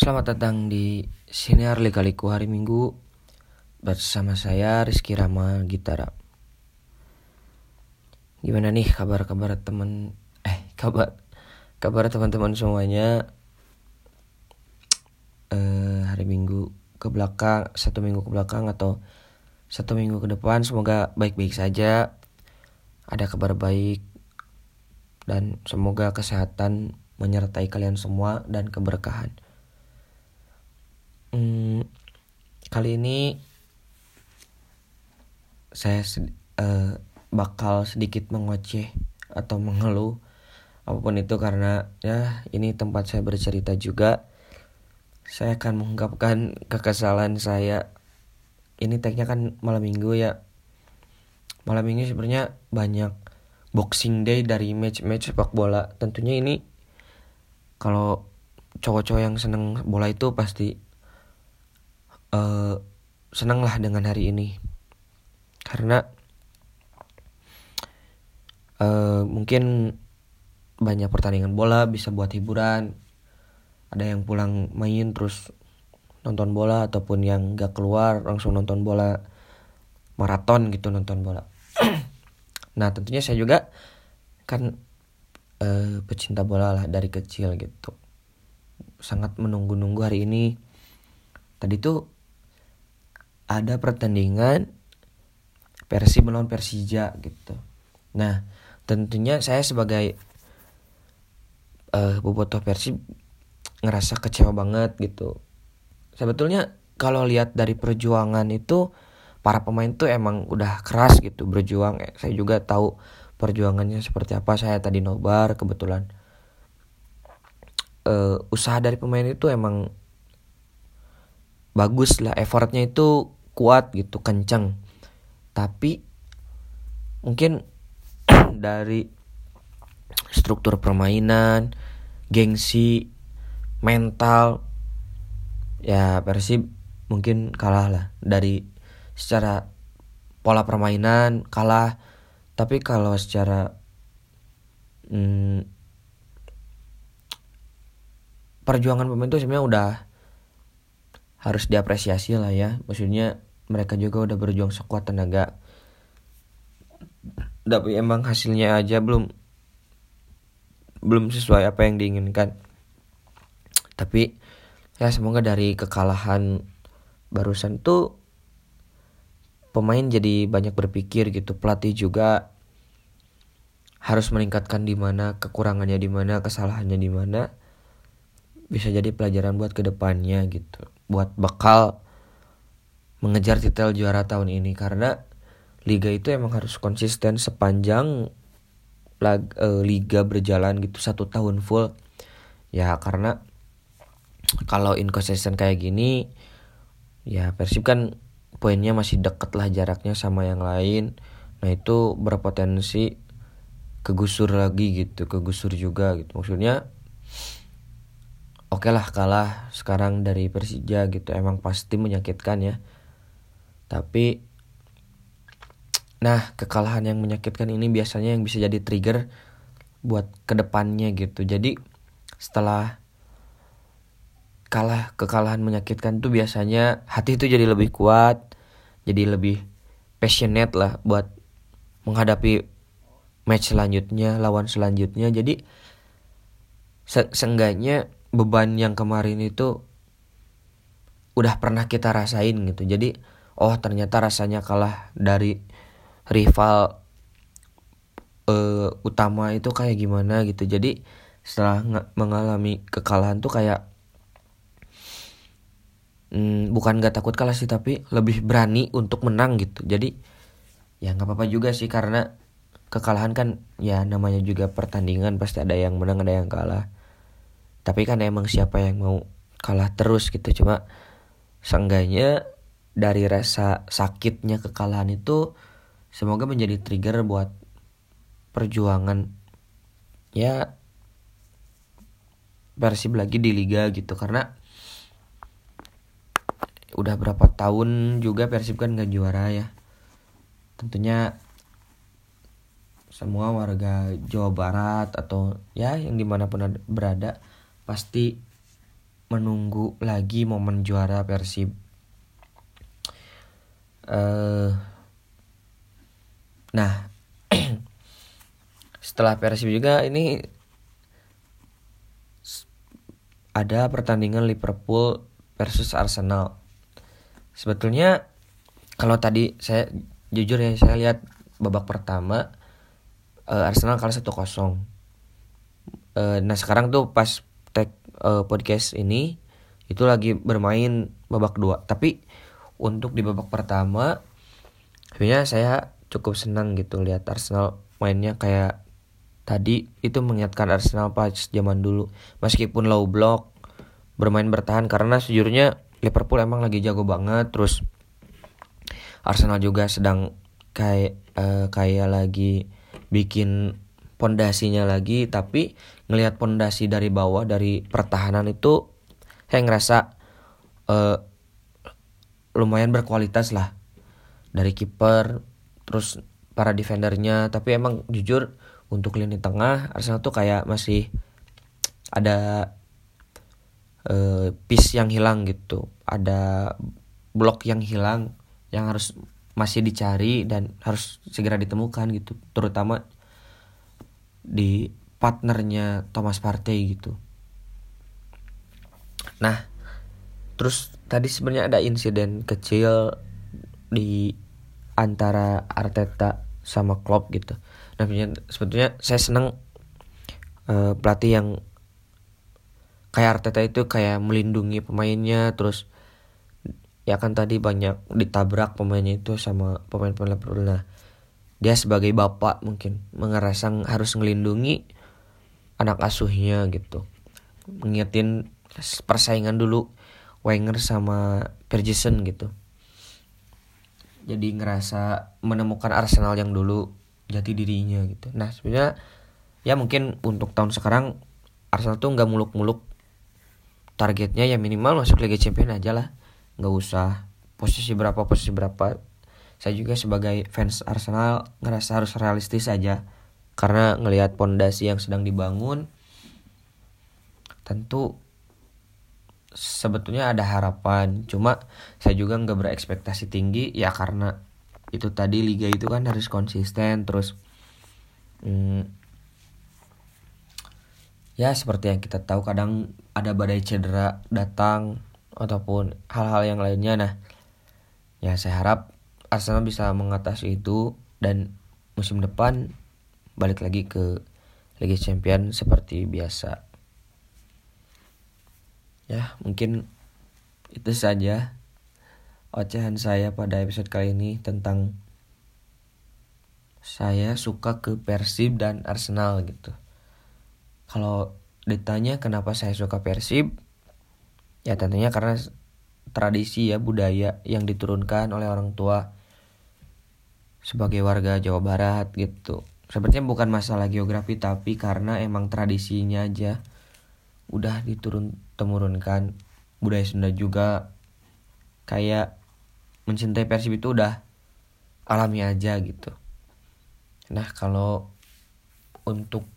Selamat datang di Sinar Lika-Liku hari Minggu. Bersama saya Rizky Rama Gitara. Gimana nih kabar-kabar teman Eh kabar Kabar teman-teman semuanya? Eh, Hari Minggu ke belakang Satu minggu ke belakang atau Satu minggu ke depan Semoga baik-baik saja. Ada kabar baik Dan semoga kesehatan menyertai kalian semua dan keberkahan. Hmm, kali ini saya sed uh, bakal sedikit mengoceh atau mengeluh apa pun itu karena ya ini tempat saya bercerita juga. Saya akan mengungkapkan kekesalan saya. Ini tagnya kan malam minggu ya. Malam minggu sebenarnya banyak boxing day dari match-match sepak bola. Tentunya ini kalau cowok-cowok yang seneng bola itu pasti uh, seneng lah dengan hari ini. Karena uh, mungkin banyak pertandingan bola bisa buat hiburan. Ada yang pulang main terus nonton bola ataupun yang gak keluar langsung nonton bola maraton gitu nonton bola. Nah tentunya saya juga kan uh, pecinta bola lah dari kecil gitu. Sangat menunggu-nunggu hari ini. Tadi tuh ada pertandingan Persib melawan Persija gitu. Nah tentunya saya sebagai uh, bobotoh Persib ngerasa kecewa banget gitu. Sebetulnya kalau lihat dari perjuangan itu para pemain tuh emang udah keras gitu berjuang. Saya juga tahu perjuangannya seperti apa. Saya tadi nobar kebetulan uh, usaha dari pemain itu emang bagus lah effortnya itu kuat gitu kencang tapi mungkin dari struktur permainan gengsi mental ya Persib mungkin kalah lah dari secara pola permainan kalah. Tapi kalau secara hmm, perjuangan pemain itu sebenarnya udah harus diapresiasi lah ya. Maksudnya mereka juga udah berjuang sekuat tenaga. Tapi emang hasilnya aja belum belum sesuai apa yang diinginkan. Tapi ya semoga dari kekalahan barusan tuh pemain jadi banyak berpikir gitu. Pelatih juga harus meningkatkan di mana kekurangannya di mana kesalahannya di mana. Bisa jadi pelajaran buat ke depannya gitu. Buat bekal mengejar titel juara tahun ini karena liga itu emang harus konsisten sepanjang lag, e, liga berjalan gitu satu tahun full. Ya karena kalau inkonsisten kayak gini ya Persib kan poinnya masih deket lah jaraknya sama yang lain. Nah itu berpotensi kegusur lagi gitu kegusur juga gitu. Maksudnya oke okay lah kalah sekarang dari Persija gitu. Emang pasti menyakitkan ya tapi nah kekalahan yang menyakitkan ini biasanya yang bisa jadi trigger buat ke depannya gitu. Jadi setelah kalah kekalahan menyakitkan tuh biasanya hati itu jadi lebih kuat jadi lebih passionate lah buat menghadapi match selanjutnya lawan selanjutnya. Jadi se seenggaknya beban yang kemarin itu udah pernah kita rasain gitu. Jadi oh ternyata rasanya kalah dari rival uh, utama itu kayak gimana gitu. Jadi setelah mengalami kekalahan tuh kayak hmm, bukan gak takut kalah sih tapi lebih berani untuk menang gitu. Jadi ya nggak apa-apa juga sih karena kekalahan kan ya namanya juga pertandingan pasti ada yang menang ada yang kalah. Tapi kan emang siapa yang mau kalah terus gitu. Cuma seenggaknya dari rasa sakitnya kekalahan itu semoga menjadi trigger buat perjuangan ya Persib lagi di liga gitu karena udah berapa tahun juga Persib kan gak juara ya tentunya semua warga Jawa Barat atau ya yang di mana pun berada pasti menunggu lagi momen juara Persib. Uh, nah, setelah Persib juga ini ada pertandingan Liverpool versus Arsenal. Sebetulnya kalau tadi saya jujur ya saya lihat babak pertama uh, Arsenal kalah 1-0. Uh, nah sekarang tuh pas tag uh, podcast ini itu lagi bermain babak kedua. Tapi untuk di babak pertama sebenarnya saya cukup senang gitu lihat Arsenal mainnya kayak tadi. Itu mengingatkan Arsenal pas zaman dulu. Meskipun low block bermain bertahan karena sejujurnya Liverpool emang lagi jago banget. Terus Arsenal juga sedang kayak uh, kayak lagi bikin pondasinya lagi. Tapi ngelihat pondasi dari bawah dari pertahanan itu saya ngerasa uh, lumayan berkualitas lah. Dari kiper terus para defendernya. Tapi emang jujur untuk lini tengah Arsenal tuh kayak masih ada uh, piece yang hilang gitu. Ada blok yang hilang yang harus masih dicari dan harus segera ditemukan gitu. Terutama di partnernya Thomas Partey gitu. Nah terus tadi sebenarnya ada insiden kecil di antara Arteta sama Klopp gitu. Nah sebetulnya saya senang uh, pelatih yang kayak Arteta itu kayak melindungi pemainnya terus ya kan tadi banyak ditabrak pemainnya itu sama pemain-pemain Liverpool. Nah dia sebagai bapak mungkin mengerasa harus melindungi anak asuhnya gitu. Mengingetin persaingan dulu Wenger sama Ferguson gitu. Jadi ngerasa menemukan Arsenal yang dulu jati dirinya gitu. Nah sebenarnya ya mungkin untuk tahun sekarang Arsenal tuh nggak muluk-muluk targetnya ya minimal masuk Liga Champions aja lah. Nggak usah posisi berapa posisi berapa. Saya juga sebagai fans Arsenal ngerasa harus realistis saja karena ngelihat pondasi yang sedang dibangun tentu sebetulnya ada harapan. Cuma saya juga nggak berekspektasi tinggi ya karena itu tadi liga itu kan harus konsisten terus hmm, ya seperti yang kita tahu kadang ada badai cedera datang ataupun hal-hal yang lainnya. Nah ya saya harap Arsenal bisa mengatasi itu dan musim depan balik lagi ke Liga Champion seperti biasa ya mungkin itu saja ocehan saya pada episode kali ini tentang saya suka ke Persib dan Arsenal gitu kalau ditanya kenapa saya suka Persib Ya tentunya karena tradisi ya budaya yang diturunkan oleh orang tua sebagai warga Jawa Barat gitu. Sepertinya bukan masalah geografi tapi karena emang tradisinya aja udah diturun temurunkan budaya Sunda juga kayak mencintai Persib itu udah alami aja gitu. Nah kalau untuk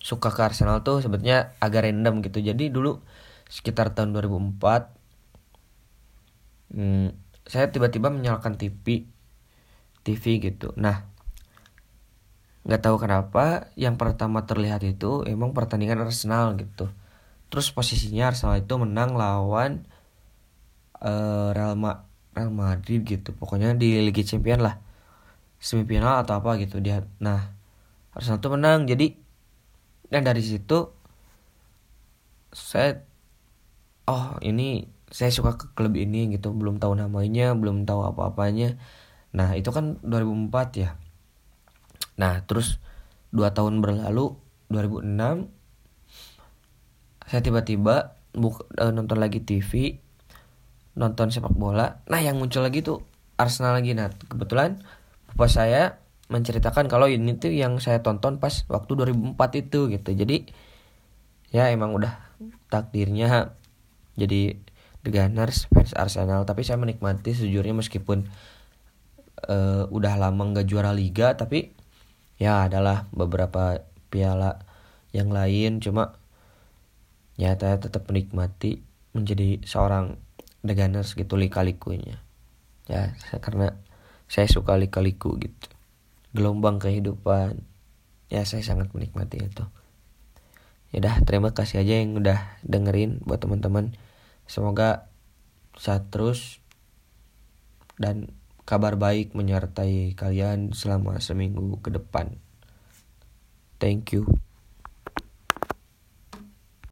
suka ke Arsenal tuh sebetulnya agak random gitu. Jadi dulu sekitar tahun 2004 hmm, saya tiba-tiba menyalakan TV TV gitu nah nggak tahu kenapa yang pertama terlihat itu emang pertandingan Arsenal gitu terus posisinya Arsenal itu menang lawan uh, Real, Ma Real Madrid gitu. Pokoknya di Liga Champions lah. Semifinal atau apa gitu. Dia nah Arsenal itu menang. Jadi dan dari situ saya oh ini saya suka ke klub ini gitu. Belum tahu namanya belum tahu apa-apanya. Nah itu kan 2004 ya. Nah terus dua tahun berlalu 2006 saya tiba-tiba buk uh, nonton lagi TV nonton sepak bola. Nah yang muncul lagi tuh Arsenal lagi. Nah kebetulan bapak saya menceritakan kalau ini tuh yang saya tonton pas waktu 2004 itu gitu. Jadi ya emang udah takdirnya jadi The Gunners fans Arsenal. Tapi saya menikmati sejujurnya meskipun uh, udah lama nggak juara liga tapi ya adalah beberapa piala yang lain. Cuma ya saya tetap menikmati menjadi seorang deganers gitu lika-likunya. Ya karena saya suka lika-liku gitu. Gelombang kehidupan. Ya saya sangat menikmati itu. Ya dah terima kasih aja yang udah dengerin buat teman-teman. Semoga sehat terus dan kabar baik menyertai kalian selama seminggu ke depan. Thank you